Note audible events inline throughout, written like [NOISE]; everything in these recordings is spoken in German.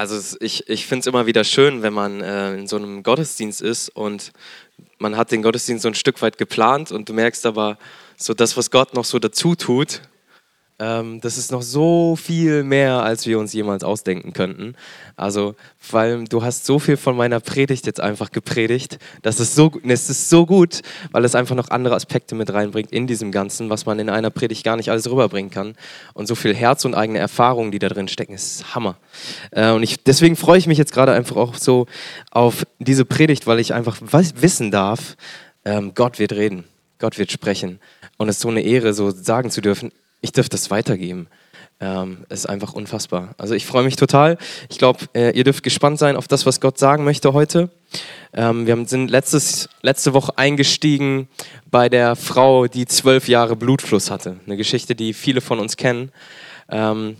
Also ich, ich finde es immer wieder schön, wenn man äh, in so einem Gottesdienst ist und man hat den Gottesdienst so ein Stück weit geplant und du merkst aber so das, was Gott noch so dazu tut, ähm, das ist noch so viel mehr, als wir uns jemals ausdenken könnten. Also, weil du hast so viel von meiner Predigt jetzt einfach gepredigt. Das ist so, es ist so gut, weil es einfach noch andere Aspekte mit reinbringt in diesem Ganzen, was man in einer Predigt gar nicht alles rüberbringen kann. Und so viel Herz und eigene Erfahrungen, die da drin stecken, ist Hammer. Äh, und ich, deswegen freue ich mich jetzt gerade einfach auch so auf diese Predigt, weil ich einfach wissen darf, ähm, Gott wird reden. Gott wird sprechen. Und es ist so eine Ehre, so sagen zu dürfen, ich darf das weitergeben. Ähm, ist einfach unfassbar. Also ich freue mich total. Ich glaube, äh, ihr dürft gespannt sein auf das, was Gott sagen möchte heute. Ähm, wir sind letztes, letzte Woche eingestiegen bei der Frau, die zwölf Jahre Blutfluss hatte. Eine Geschichte, die viele von uns kennen. Ähm,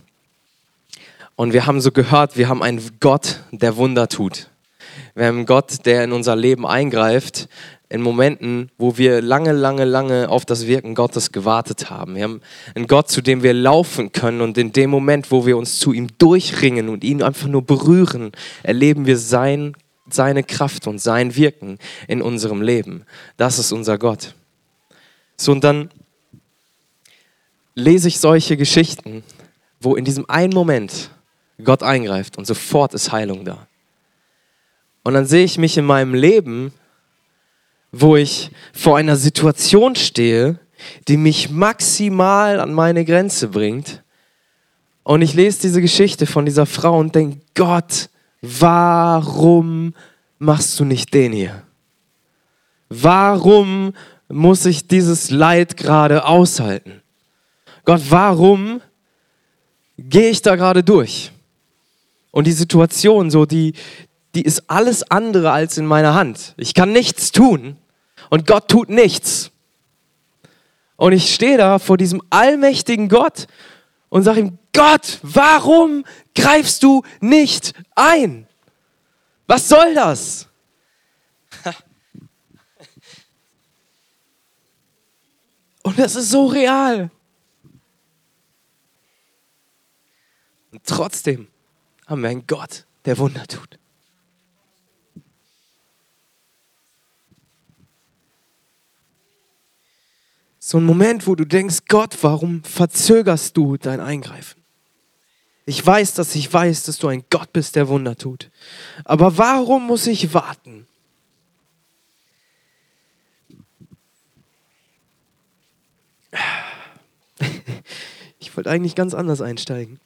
und wir haben so gehört, wir haben einen Gott, der Wunder tut. Wir haben einen Gott, der in unser Leben eingreift, in Momenten, wo wir lange, lange, lange auf das Wirken Gottes gewartet haben. Wir haben einen Gott, zu dem wir laufen können und in dem Moment, wo wir uns zu ihm durchringen und ihn einfach nur berühren, erleben wir sein, seine Kraft und sein Wirken in unserem Leben. Das ist unser Gott. So, und dann lese ich solche Geschichten, wo in diesem einen Moment Gott eingreift und sofort ist Heilung da. Und dann sehe ich mich in meinem Leben, wo ich vor einer Situation stehe, die mich maximal an meine Grenze bringt. Und ich lese diese Geschichte von dieser Frau und denke, Gott, warum machst du nicht den hier? Warum muss ich dieses Leid gerade aushalten? Gott, warum gehe ich da gerade durch? Und die Situation, so die, die ist alles andere als in meiner Hand. Ich kann nichts tun und Gott tut nichts. Und ich stehe da vor diesem allmächtigen Gott und sage ihm, Gott, warum greifst du nicht ein? Was soll das? [LAUGHS] Und das ist so real. Und trotzdem haben wir einen Gott, der Wunder tut. So ein Moment, wo du denkst, Gott, warum verzögerst du dein Eingreifen? Ich weiß, dass ich weiß, dass du ein Gott bist, der Wunder tut. Aber warum muss ich warten? Ich wollte eigentlich ganz anders einsteigen.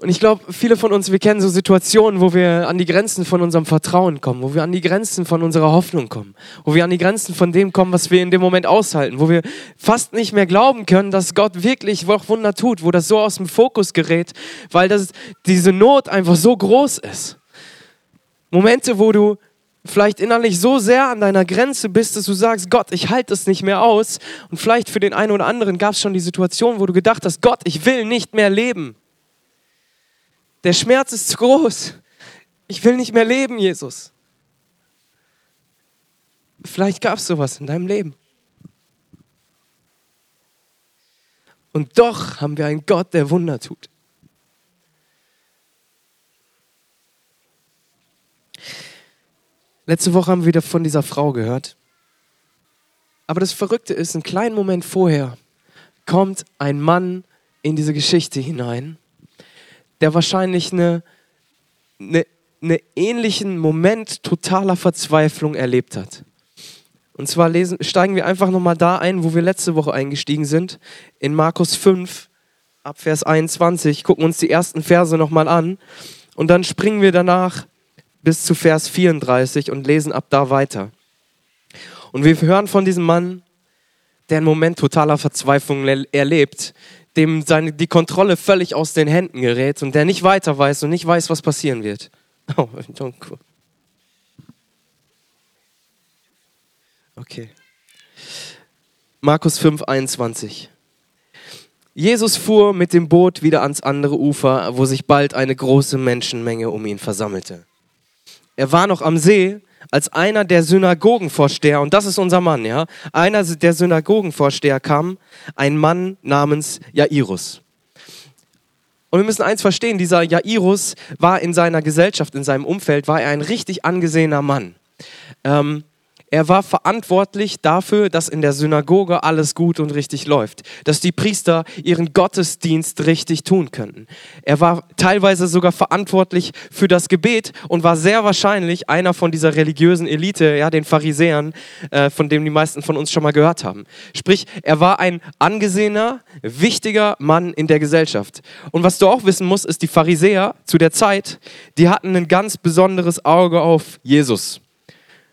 Und ich glaube, viele von uns, wir kennen so Situationen, wo wir an die Grenzen von unserem Vertrauen kommen, wo wir an die Grenzen von unserer Hoffnung kommen, wo wir an die Grenzen von dem kommen, was wir in dem Moment aushalten, wo wir fast nicht mehr glauben können, dass Gott wirklich Wunder tut, wo das so aus dem Fokus gerät, weil das, diese Not einfach so groß ist. Momente, wo du vielleicht innerlich so sehr an deiner Grenze bist, dass du sagst, Gott, ich halte es nicht mehr aus. Und vielleicht für den einen oder anderen gab es schon die Situation, wo du gedacht hast, Gott, ich will nicht mehr leben. Der Schmerz ist zu groß. Ich will nicht mehr leben, Jesus. Vielleicht gab es sowas in deinem Leben. Und doch haben wir einen Gott, der Wunder tut. Letzte Woche haben wir wieder von dieser Frau gehört. Aber das Verrückte ist, einen kleinen Moment vorher kommt ein Mann in diese Geschichte hinein der wahrscheinlich einen eine, eine ähnlichen Moment totaler Verzweiflung erlebt hat. Und zwar lesen, steigen wir einfach nochmal da ein, wo wir letzte Woche eingestiegen sind, in Markus 5, ab Vers 21, gucken uns die ersten Verse nochmal an und dann springen wir danach bis zu Vers 34 und lesen ab da weiter. Und wir hören von diesem Mann, der einen Moment totaler Verzweiflung erlebt, dem seine, die Kontrolle völlig aus den Händen gerät und der nicht weiter weiß und nicht weiß, was passieren wird. [LAUGHS] Oh, cool. Okay. Markus 5, 21. Jesus fuhr mit dem Boot wieder ans andere Ufer, wo sich bald eine große Menschenmenge um ihn versammelte. Er war noch am See, als einer der Synagogenvorsteher, und das ist unser Mann, ja, einer der Synagogenvorsteher kam, ein Mann namens Jairus. Und wir müssen eins verstehen, dieser Jairus war in seiner Gesellschaft, in seinem Umfeld, war er ein richtig angesehener Mann. Ähm, er war verantwortlich dafür, dass in der Synagoge alles gut und richtig läuft, dass die Priester ihren Gottesdienst richtig tun könnten. Er war teilweise sogar verantwortlich für das Gebet und war sehr wahrscheinlich einer von dieser religiösen Elite, ja, den Pharisäern, äh, von dem die meisten von uns schon mal gehört haben. Sprich, er war ein angesehener, wichtiger Mann in der Gesellschaft. Und was du auch wissen musst, ist, die Pharisäer zu der Zeit, die hatten ein ganz besonderes Auge auf Jesus.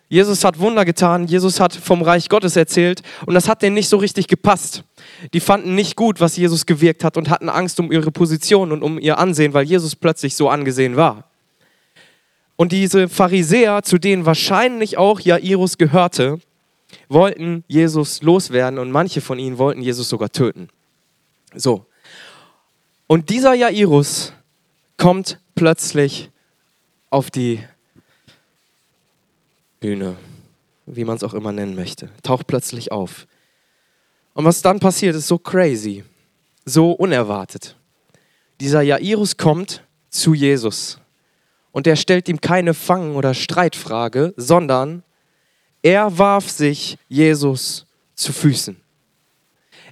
Jesus hat Wunder getan, Jesus hat vom Reich Gottes erzählt und das hat denen nicht so richtig gepasst. Die fanden nicht gut, was Jesus gewirkt hat und hatten Angst um ihre Position und um ihr Ansehen, weil Jesus plötzlich so angesehen war. Und diese Pharisäer, zu denen wahrscheinlich auch Jairus gehörte, wollten Jesus loswerden und manche von ihnen wollten Jesus sogar töten. So. Und dieser Jairus kommt plötzlich auf die Bühne, wie man es auch immer nennen möchte, taucht plötzlich auf. Und was dann passiert, ist so crazy, so unerwartet. Dieser Jairus kommt zu Jesus und er stellt ihm keine Fang- oder Streitfrage, sondern er warf sich Jesus zu Füßen.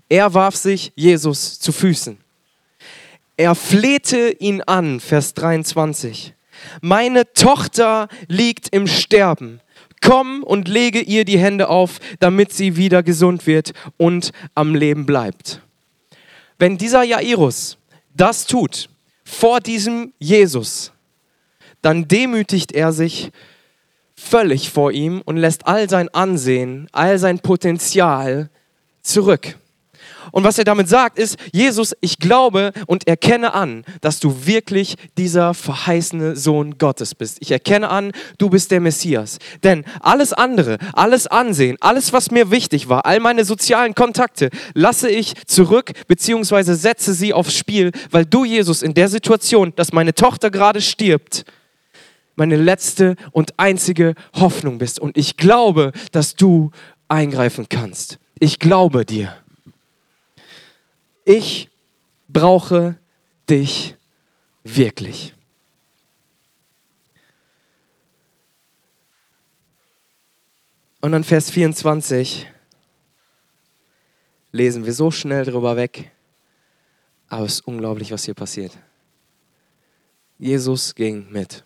Er warf sich Jesus zu Füßen. Er flehte ihn an, Vers 23. Meine Tochter liegt im Sterben komm und lege ihr die Hände auf, damit sie wieder gesund wird und am Leben bleibt. Wenn dieser Jairus das tut, vor diesem Jesus, dann demütigt er sich völlig vor ihm und lässt all sein Ansehen, all sein Potenzial zurück. Und was er damit sagt, ist, Jesus, ich glaube und erkenne an, dass du wirklich dieser verheißene Sohn Gottes bist. Ich erkenne an, du bist der Messias. Denn alles andere, alles Ansehen, alles, was mir wichtig war, all meine sozialen Kontakte, lasse ich zurück beziehungsweise setze sie aufs Spiel, weil du, Jesus, in der Situation, dass meine Tochter gerade stirbt, meine letzte und einzige Hoffnung bist. Und ich glaube, dass du eingreifen kannst. Ich glaube dir ich brauche dich wirklich. Und dann Vers 24 lesen wir so schnell drüber weg, aber es ist unglaublich, was hier passiert. Jesus ging mit.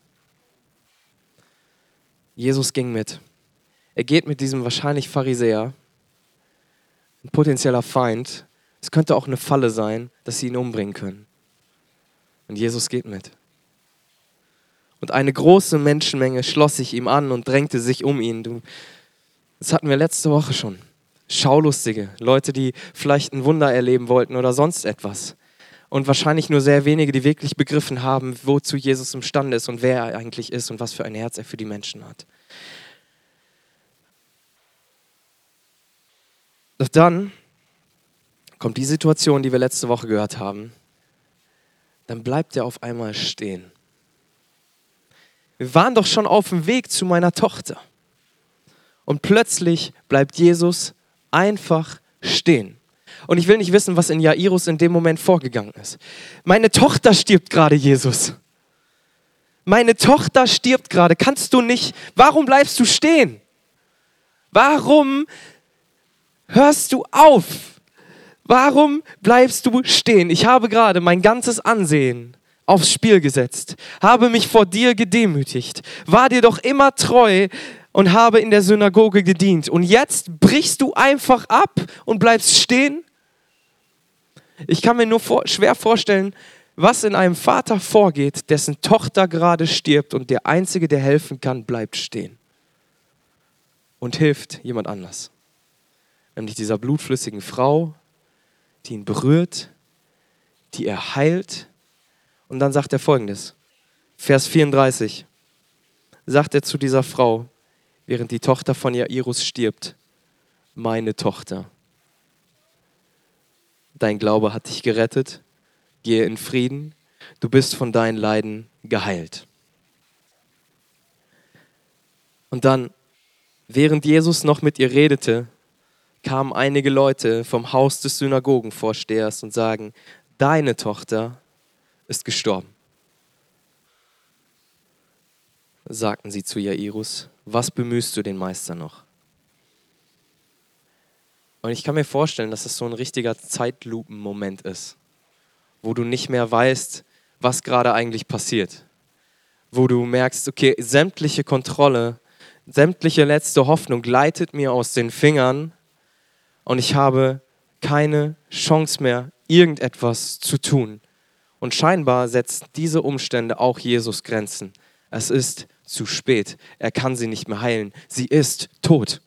Jesus ging mit. Er geht mit diesem wahrscheinlich Pharisäer, ein potenzieller Feind, es könnte auch eine Falle sein, dass sie ihn umbringen können. Und Jesus geht mit. Und eine große Menschenmenge schloss sich ihm an und drängte sich um ihn. Das hatten wir letzte Woche schon. Schaulustige, Leute, die vielleicht ein Wunder erleben wollten oder sonst etwas. Und wahrscheinlich nur sehr wenige, die wirklich begriffen haben, wozu Jesus imstande ist und wer er eigentlich ist und was für ein Herz er für die Menschen hat. Doch dann kommt die Situation, die wir letzte Woche gehört haben, dann bleibt er auf einmal stehen. Wir waren doch schon auf dem Weg zu meiner Tochter. Und plötzlich bleibt Jesus einfach stehen. Und ich will nicht wissen, was in Jairus in dem Moment vorgegangen ist. Meine Tochter stirbt gerade, Jesus. Meine Tochter stirbt gerade. Kannst du nicht, warum bleibst du stehen? Warum hörst du auf? Warum bleibst du stehen? Ich habe gerade mein ganzes Ansehen aufs Spiel gesetzt, habe mich vor dir gedemütigt, war dir doch immer treu und habe in der Synagoge gedient. Und jetzt brichst du einfach ab und bleibst stehen? Ich kann mir nur vor, schwer vorstellen, was in einem Vater vorgeht, dessen Tochter gerade stirbt und der Einzige, der helfen kann, bleibt stehen und hilft jemand anders. Nämlich dieser blutflüssigen Frau, die ihn berührt, die er heilt. Und dann sagt er folgendes, Vers 34, sagt er zu dieser Frau, während die Tochter von Jairus stirbt, meine Tochter, dein Glaube hat dich gerettet, gehe in Frieden, du bist von deinen Leiden geheilt. Und dann, während Jesus noch mit ihr redete, kamen einige Leute vom Haus des Synagogenvorstehers und sagen, deine Tochter ist gestorben. Sagten sie zu Jairus, was bemühst du den Meister noch? Und ich kann mir vorstellen, dass es so ein richtiger Zeitlupen-Moment ist, wo du nicht mehr weißt, was gerade eigentlich passiert. Wo du merkst, okay, sämtliche Kontrolle, sämtliche letzte Hoffnung gleitet mir aus den Fingern und ich habe keine Chance mehr, irgendetwas zu tun. Und scheinbar setzen diese Umstände auch Jesus Grenzen. Es ist zu spät. Er kann sie nicht mehr heilen. Sie ist tot.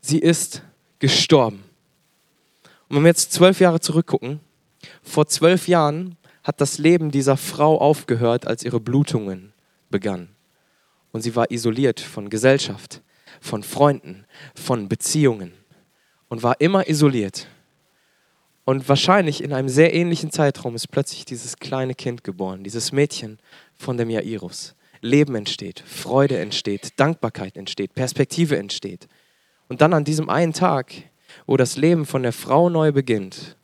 Sie ist gestorben. Und wenn wir jetzt zwölf Jahre zurückgucken, vor zwölf Jahren hat das Leben dieser Frau aufgehört, als ihre Blutungen begannen. Und sie war isoliert von Gesellschaft, von Freunden, von Beziehungen und war immer isoliert. Und wahrscheinlich in einem sehr ähnlichen Zeitraum ist plötzlich dieses kleine Kind geboren, dieses Mädchen von dem Jairus. Leben entsteht, Freude entsteht, Dankbarkeit entsteht, Perspektive entsteht. Und dann an diesem einen Tag, wo das Leben von der Frau neu beginnt,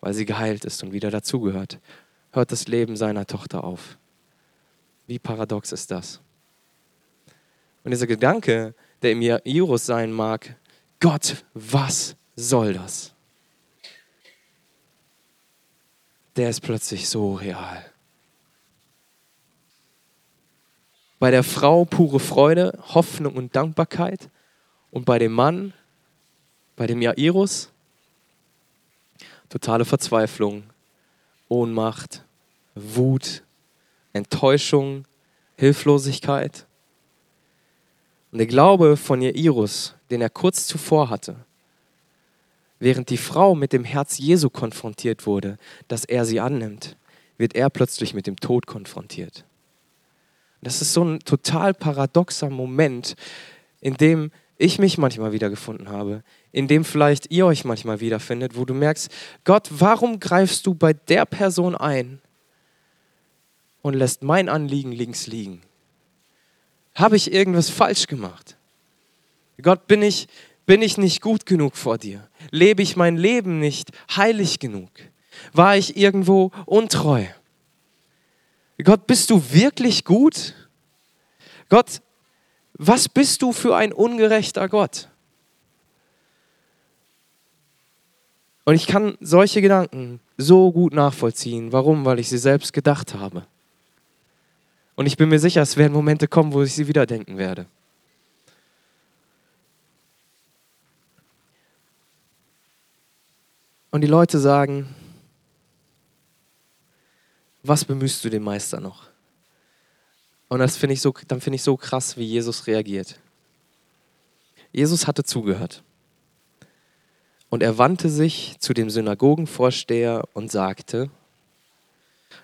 weil sie geheilt ist und wieder dazugehört, hört das Leben seiner Tochter auf. Wie paradox ist das? Und dieser Gedanke, der im Jairus sein mag, Gott, was soll das? Der ist plötzlich so real. Bei der Frau pure Freude, Hoffnung und Dankbarkeit. Und bei dem Mann, bei dem Jairus, totale Verzweiflung, Ohnmacht, Wut, Enttäuschung, Hilflosigkeit. Und der Glaube von Jairus, den er kurz zuvor hatte, während die Frau mit dem Herz Jesu konfrontiert wurde, dass er sie annimmt, wird er plötzlich mit dem Tod konfrontiert. Das ist so ein total paradoxer Moment, in dem ich mich manchmal wiedergefunden habe, in dem vielleicht ihr euch manchmal wiederfindet, wo du merkst, Gott, warum greifst du bei der Person ein und lässt mein Anliegen links liegen? Habe ich irgendwas falsch gemacht? Gott, bin ich, bin ich nicht gut genug vor dir? Lebe ich mein Leben nicht heilig genug? War ich irgendwo untreu? Gott, bist du wirklich gut? Gott, was bist du für ein ungerechter Gott? Und ich kann solche Gedanken so gut nachvollziehen. Warum? Weil ich sie selbst gedacht habe. Und ich bin mir sicher, es werden Momente kommen, wo ich sie wieder denken werde. Und die Leute sagen, was bemühst du den Meister noch? Und das finde ich so, dann finde ich so krass, wie Jesus reagiert. Jesus hatte zugehört. Und er wandte sich zu dem Synagogenvorsteher und sagte,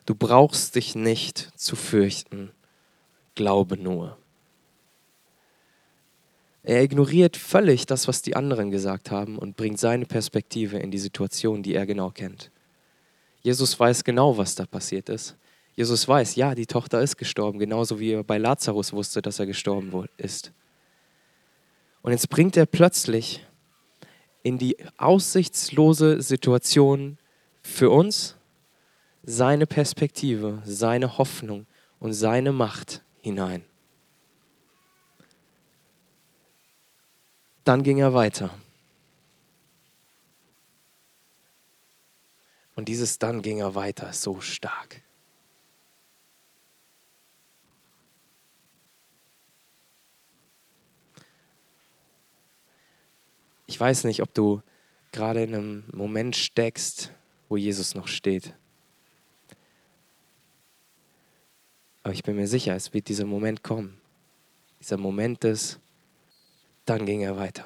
du brauchst dich nicht zu fürchten, glaube nur. Er ignoriert völlig das, was die anderen gesagt haben und bringt seine Perspektive in die Situation, die er genau kennt. Jesus weiß genau, was da passiert ist. Jesus weiß, ja, die Tochter ist gestorben, genauso wie er bei Lazarus wusste, dass er gestorben ist. Und jetzt bringt er plötzlich in die aussichtslose Situation für uns seine Perspektive, seine Hoffnung und seine Macht hinein. Dann ging er weiter. Und dieses dann ging er weiter so stark. Ich weiß nicht, ob du gerade in einem Moment steckst, wo Jesus noch steht. Aber ich bin mir sicher, es wird dieser Moment kommen. Dieser Moment des, dann ging er weiter.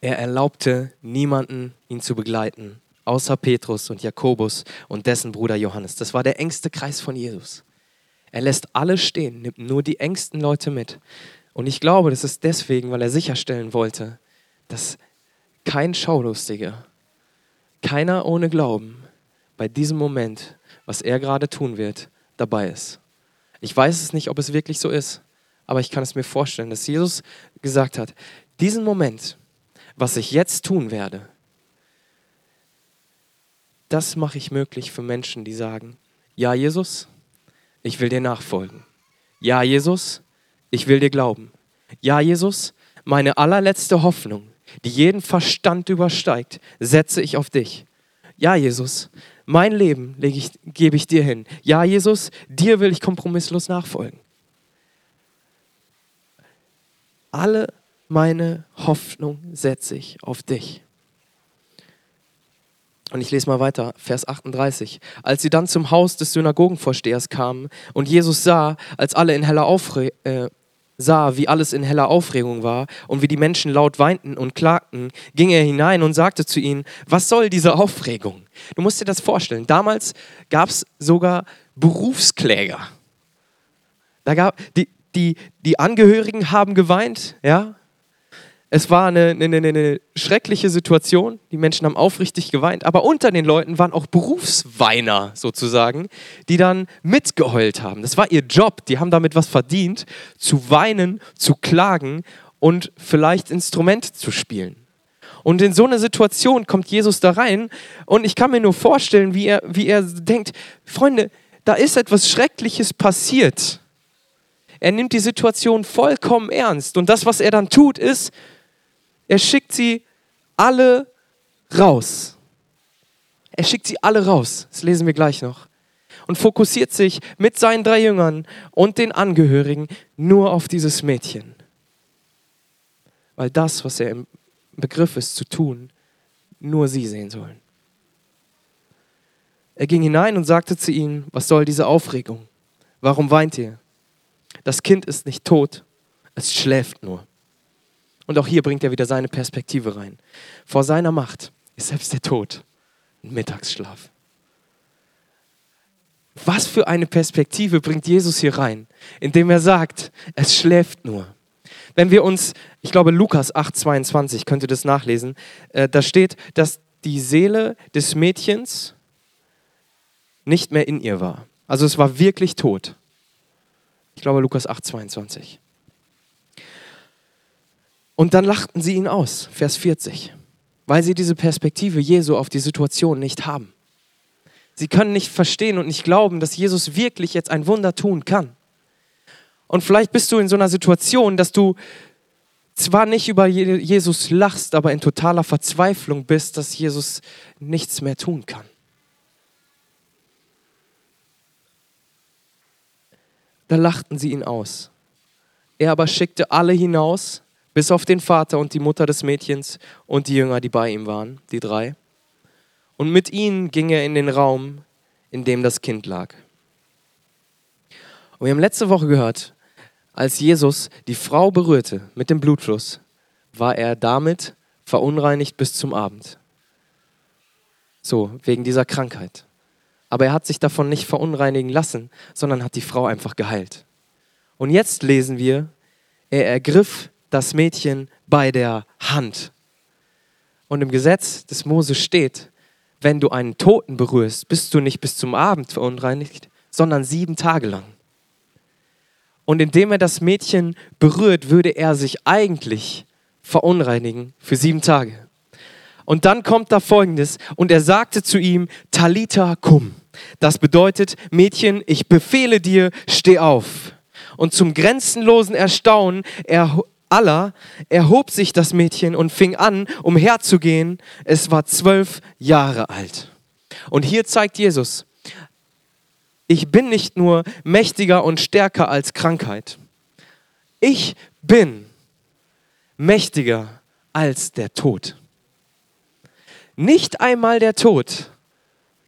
Er erlaubte niemanden, ihn zu begleiten, außer Petrus und Jakobus und dessen Bruder Johannes. Das war der engste Kreis von Jesus. Er lässt alle stehen, nimmt nur die engsten Leute mit. Und ich glaube, das ist deswegen, weil er sicherstellen wollte, dass kein Schaulustiger, keiner ohne Glauben bei diesem Moment, was er gerade tun wird, dabei ist. Ich weiß es nicht, ob es wirklich so ist, aber ich kann es mir vorstellen, dass Jesus gesagt hat, diesen Moment, was ich jetzt tun werde, das mache ich möglich für Menschen, die sagen, ja Jesus, ich will dir nachfolgen. Ja Jesus, ich will dir glauben. Ja Jesus, meine allerletzte Hoffnung, die jeden Verstand übersteigt, setze ich auf dich. Ja Jesus, mein Leben ich, gebe ich dir hin. Ja Jesus, dir will ich kompromisslos nachfolgen. Alle meine Hoffnung setze ich auf dich. Und ich lese mal weiter, Vers 38. Als sie dann zum Haus des Synagogenvorstehers kamen und Jesus sah, als alle in heller Aufre äh, sah, wie alles in heller Aufregung war und wie die Menschen laut weinten und klagten, ging er hinein und sagte zu ihnen, was soll diese Aufregung? Du musst dir das vorstellen. Damals gab es sogar Berufskläger. Da gab, die, die, die Angehörigen haben geweint, ja, es war eine, eine, eine, schreckliche Situation. Die Menschen haben aufrichtig geweint. Aber unter den Leuten waren auch Berufsweiner sozusagen, die dann mitgeheult haben. Das war ihr Job. Die haben damit was verdient, zu weinen, zu klagen und vielleicht Instrumente zu spielen. Und in so eine Situation kommt Jesus da rein und ich kann mir nur vorstellen, wie er, wie er denkt, Freunde, da ist etwas Schreckliches passiert. Er nimmt die Situation vollkommen ernst und das, was er dann tut, ist, er schickt sie alle raus. Er schickt sie alle raus. Das lesen wir gleich noch. Und fokussiert sich mit seinen drei Jüngern und den Angehörigen nur auf dieses Mädchen. Weil das, was er im Begriff ist zu tun, nur sie sehen sollen. Er ging hinein und sagte zu ihnen, was soll diese Aufregung? Warum weint ihr? Das Kind ist nicht tot, es schläft nur. Und auch hier bringt er wieder seine Perspektive rein. Vor seiner Macht ist selbst der Tod ein Mittagsschlaf. Was für eine Perspektive bringt Jesus hier rein, indem er sagt, es schläft nur. Wenn wir uns, ich glaube Lukas 8:22, könnt ihr das nachlesen, äh, da steht, dass die Seele des Mädchens nicht mehr in ihr war. Also es war wirklich tot. Ich glaube Lukas 8:22. Und dann lachten sie ihn aus, Vers 40, weil sie diese Perspektive Jesu auf die Situation nicht haben. Sie können nicht verstehen und nicht glauben, dass Jesus wirklich jetzt ein Wunder tun kann. Und vielleicht bist du in so einer Situation, dass du zwar nicht über Jesus lachst, aber in totaler Verzweiflung bist, dass Jesus nichts mehr tun kann. Da lachten sie ihn aus. Er aber schickte alle hinaus bis auf den Vater und die Mutter des Mädchens und die Jünger, die bei ihm waren, die drei. Und mit ihnen ging er in den Raum, in dem das Kind lag. Und wir haben letzte Woche gehört, als Jesus die Frau berührte mit dem Blutfluss, war er damit verunreinigt bis zum Abend. So, wegen dieser Krankheit. Aber er hat sich davon nicht verunreinigen lassen, sondern hat die Frau einfach geheilt. Und jetzt lesen wir, er ergriff das Mädchen bei der Hand. Und im Gesetz des Mose steht, wenn du einen Toten berührst, bist du nicht bis zum Abend verunreinigt, sondern sieben Tage lang. Und indem er das Mädchen berührt, würde er sich eigentlich verunreinigen für sieben Tage. Und dann kommt da Folgendes, und er sagte zu ihm, Talita cum. Das bedeutet, Mädchen, ich befehle dir, steh auf. Und zum grenzenlosen Erstaunen er aller erhob sich das Mädchen und fing an, umherzugehen. Es war zwölf Jahre alt. Und hier zeigt Jesus, ich bin nicht nur mächtiger und stärker als Krankheit. Ich bin mächtiger als der Tod. Nicht einmal der Tod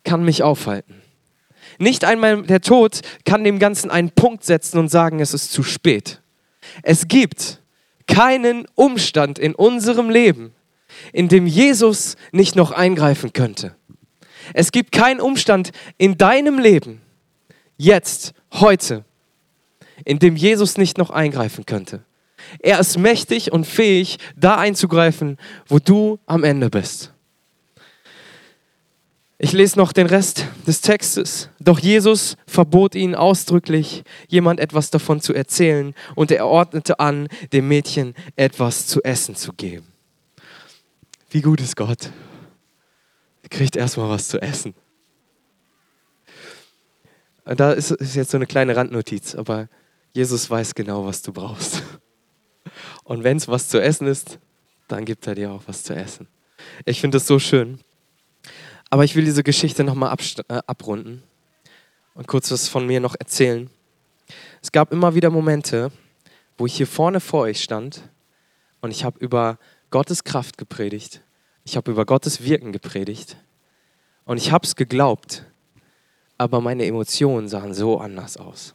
kann mich aufhalten. Nicht einmal der Tod kann dem Ganzen einen Punkt setzen und sagen, es ist zu spät. Es gibt keinen Umstand in unserem Leben, in dem Jesus nicht noch eingreifen könnte. Es gibt keinen Umstand in deinem Leben, jetzt, heute, in dem Jesus nicht noch eingreifen könnte. Er ist mächtig und fähig, da einzugreifen, wo du am Ende bist. Ich lese noch den Rest des Textes. Doch Jesus verbot ihnen ausdrücklich, jemand etwas davon zu erzählen, und er ordnete an, dem Mädchen etwas zu essen zu geben. Wie gut ist Gott? kriegt erstmal was zu essen. Da ist, ist jetzt so eine kleine Randnotiz, aber Jesus weiß genau, was du brauchst. Und wenn es was zu essen ist, dann gibt er dir auch was zu essen. Ich finde das so schön. Aber ich will diese Geschichte nochmal äh, abrunden und kurz was von mir noch erzählen. Es gab immer wieder Momente, wo ich hier vorne vor euch stand und ich habe über Gottes Kraft gepredigt. Ich habe über Gottes Wirken gepredigt. Und ich habe es geglaubt, aber meine Emotionen sahen so anders aus.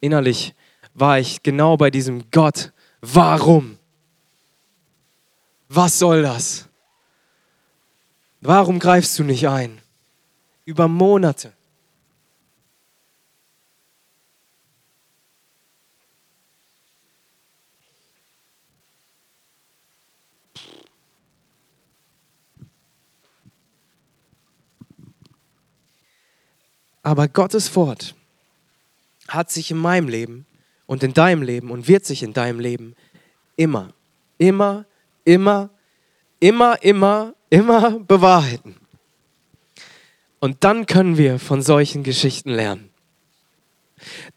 Innerlich war ich genau bei diesem Gott. Warum? Was soll das? Warum greifst du nicht ein? Über Monate. Aber Gottes Wort hat sich in meinem Leben und in deinem Leben und wird sich in deinem Leben immer, immer, immer, immer, immer, immer bewahrheiten. Und dann können wir von solchen Geschichten lernen.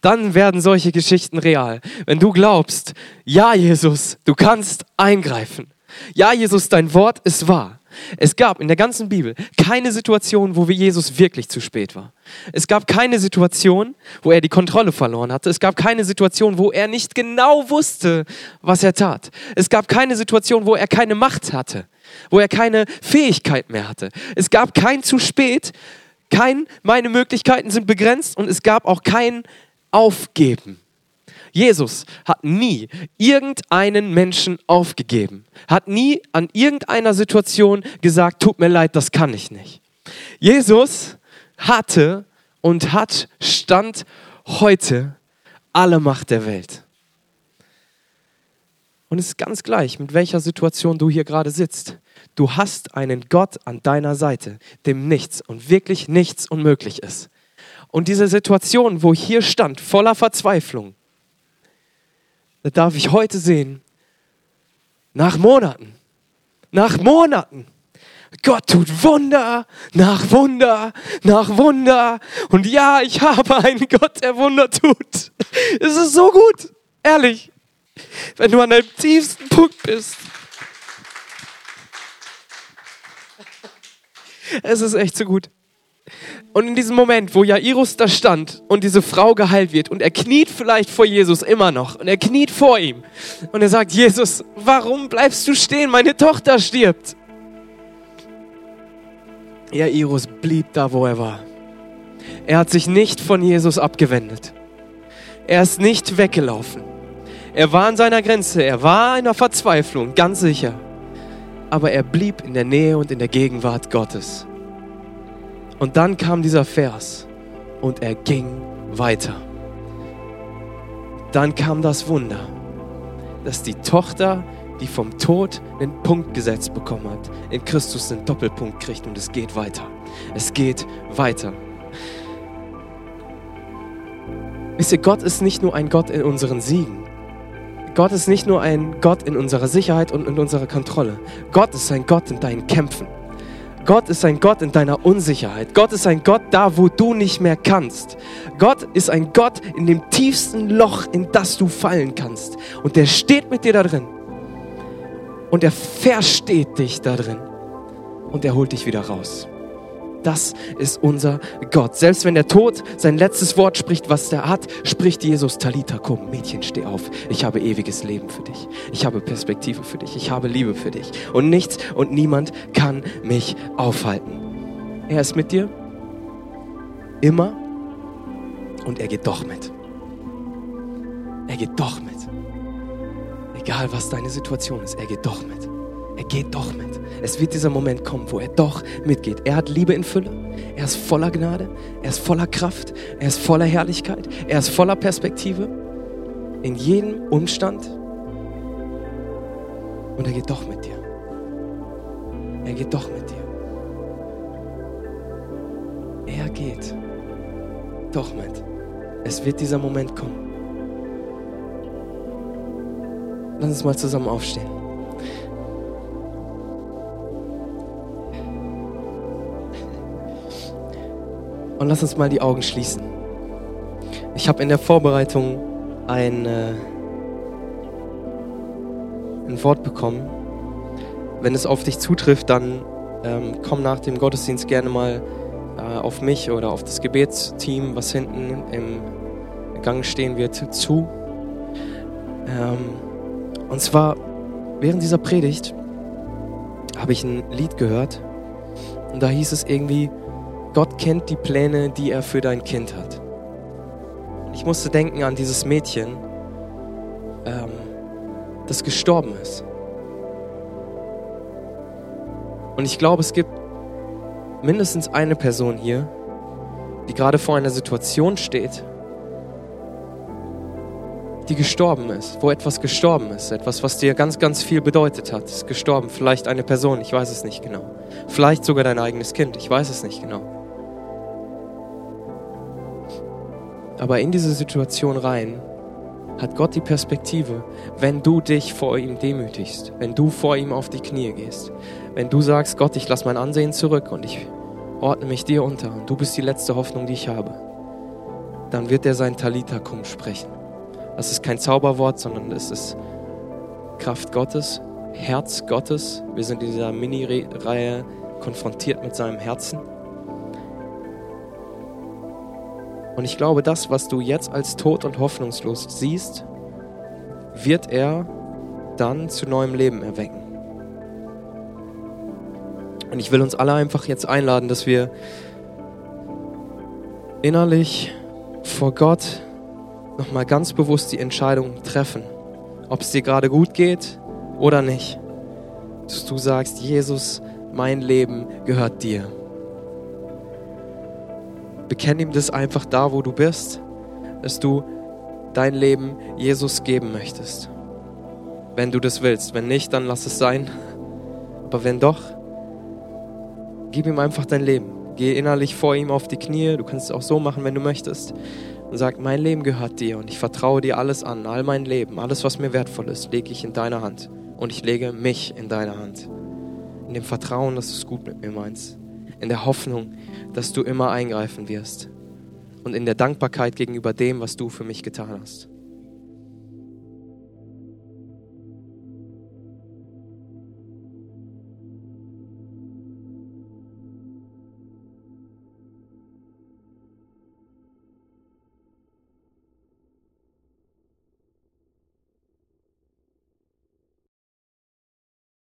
Dann werden solche Geschichten real. Wenn du glaubst, ja Jesus, du kannst eingreifen. Ja Jesus, dein Wort ist wahr. Es gab in der ganzen Bibel keine Situation, wo Jesus wirklich zu spät war. Es gab keine Situation, wo er die Kontrolle verloren hatte. Es gab keine Situation, wo er nicht genau wusste, was er tat. Es gab keine Situation, wo er keine Macht hatte, wo er keine Fähigkeit mehr hatte. Es gab kein zu spät, kein meine Möglichkeiten sind begrenzt und es gab auch kein Aufgeben. Jesus hat nie irgendeinen Menschen aufgegeben, hat nie an irgendeiner Situation gesagt, tut mir leid, das kann ich nicht. Jesus hatte und hat Stand heute alle Macht der Welt. Und es ist ganz gleich, mit welcher Situation du hier gerade sitzt. Du hast einen Gott an deiner Seite, dem nichts und wirklich nichts unmöglich ist. Und diese Situation, wo ich hier stand, voller Verzweiflung, da darf ich heute sehen, nach Monaten, nach Monaten, Gott tut Wunder nach Wunder nach Wunder. Und ja, ich habe einen Gott, der Wunder tut. Es ist so gut, ehrlich. Wenn du an deinem tiefsten Punkt bist. Es ist echt so gut. Und in diesem Moment, wo Jairus da stand und diese Frau geheilt wird und er kniet vielleicht vor Jesus immer noch und er kniet vor ihm und er sagt, Jesus, warum bleibst du stehen? Meine Tochter stirbt. Jairus blieb da, wo er war. Er hat sich nicht von Jesus abgewendet. Er ist nicht weggelaufen. Er war an seiner Grenze, er war in der Verzweiflung, ganz sicher. Aber er blieb in der Nähe und in der Gegenwart Gottes. Und dann kam dieser Vers und er ging weiter. Dann kam das Wunder, dass die Tochter, die vom Tod einen Punkt gesetzt bekommen hat, in Christus einen Doppelpunkt kriegt und es geht weiter. Es geht weiter. Wisst ihr, Gott ist nicht nur ein Gott in unseren Siegen. Gott ist nicht nur ein Gott in unserer Sicherheit und in unserer Kontrolle. Gott ist ein Gott in deinen Kämpfen. Gott ist ein Gott in deiner Unsicherheit. Gott ist ein Gott da, wo du nicht mehr kannst. Gott ist ein Gott in dem tiefsten Loch, in das du fallen kannst. Und der steht mit dir da drin. Und er versteht dich da drin. Und er holt dich wieder raus. Das ist unser Gott. Selbst wenn der Tod sein letztes Wort spricht, was der hat, spricht Jesus Talita, komm, Mädchen, steh auf. Ich habe ewiges Leben für dich. Ich habe Perspektive für dich. Ich habe Liebe für dich. Und nichts und niemand kann mich aufhalten. Er ist mit dir. Immer. Und er geht doch mit. Er geht doch mit. Egal was deine Situation ist, er geht doch mit. Er geht doch mit. Es wird dieser Moment kommen, wo er doch mitgeht. Er hat Liebe in Fülle. Er ist voller Gnade. Er ist voller Kraft. Er ist voller Herrlichkeit. Er ist voller Perspektive. In jedem Umstand. Und er geht doch mit dir. Er geht doch mit dir. Er geht doch mit. Es wird dieser Moment kommen. Lass uns mal zusammen aufstehen. Und lass uns mal die Augen schließen. Ich habe in der Vorbereitung ein, äh, ein Wort bekommen. Wenn es auf dich zutrifft, dann ähm, komm nach dem Gottesdienst gerne mal äh, auf mich oder auf das Gebetsteam, was hinten im Gang stehen wird, zu. Ähm, und zwar während dieser Predigt habe ich ein Lied gehört und da hieß es irgendwie, Gott kennt die Pläne, die er für dein Kind hat. Ich musste denken an dieses Mädchen, ähm, das gestorben ist. Und ich glaube, es gibt mindestens eine Person hier, die gerade vor einer Situation steht, die gestorben ist, wo etwas gestorben ist, etwas, was dir ganz, ganz viel bedeutet hat, ist gestorben. Vielleicht eine Person, ich weiß es nicht genau. Vielleicht sogar dein eigenes Kind, ich weiß es nicht genau. Aber in diese Situation rein hat Gott die Perspektive, wenn du dich vor ihm demütigst, wenn du vor ihm auf die Knie gehst, wenn du sagst, Gott, ich lasse mein Ansehen zurück und ich ordne mich dir unter und du bist die letzte Hoffnung, die ich habe, dann wird er sein Talitakum sprechen. Das ist kein Zauberwort, sondern es ist Kraft Gottes, Herz Gottes. Wir sind in dieser Mini-Reihe konfrontiert mit seinem Herzen. Und ich glaube, das, was du jetzt als tot und hoffnungslos siehst, wird er dann zu neuem Leben erwecken. Und ich will uns alle einfach jetzt einladen, dass wir innerlich vor Gott nochmal ganz bewusst die Entscheidung treffen, ob es dir gerade gut geht oder nicht. Dass du sagst, Jesus, mein Leben gehört dir. Bekenn ihm das einfach da, wo du bist, dass du dein Leben Jesus geben möchtest. Wenn du das willst. Wenn nicht, dann lass es sein. Aber wenn doch, gib ihm einfach dein Leben. Geh innerlich vor ihm auf die Knie. Du kannst es auch so machen, wenn du möchtest. Und sag, mein Leben gehört dir und ich vertraue dir alles an. All mein Leben, alles, was mir wertvoll ist, lege ich in deine Hand. Und ich lege mich in deine Hand. In dem Vertrauen, dass du es gut mit mir meinst in der Hoffnung, dass du immer eingreifen wirst und in der Dankbarkeit gegenüber dem, was du für mich getan hast.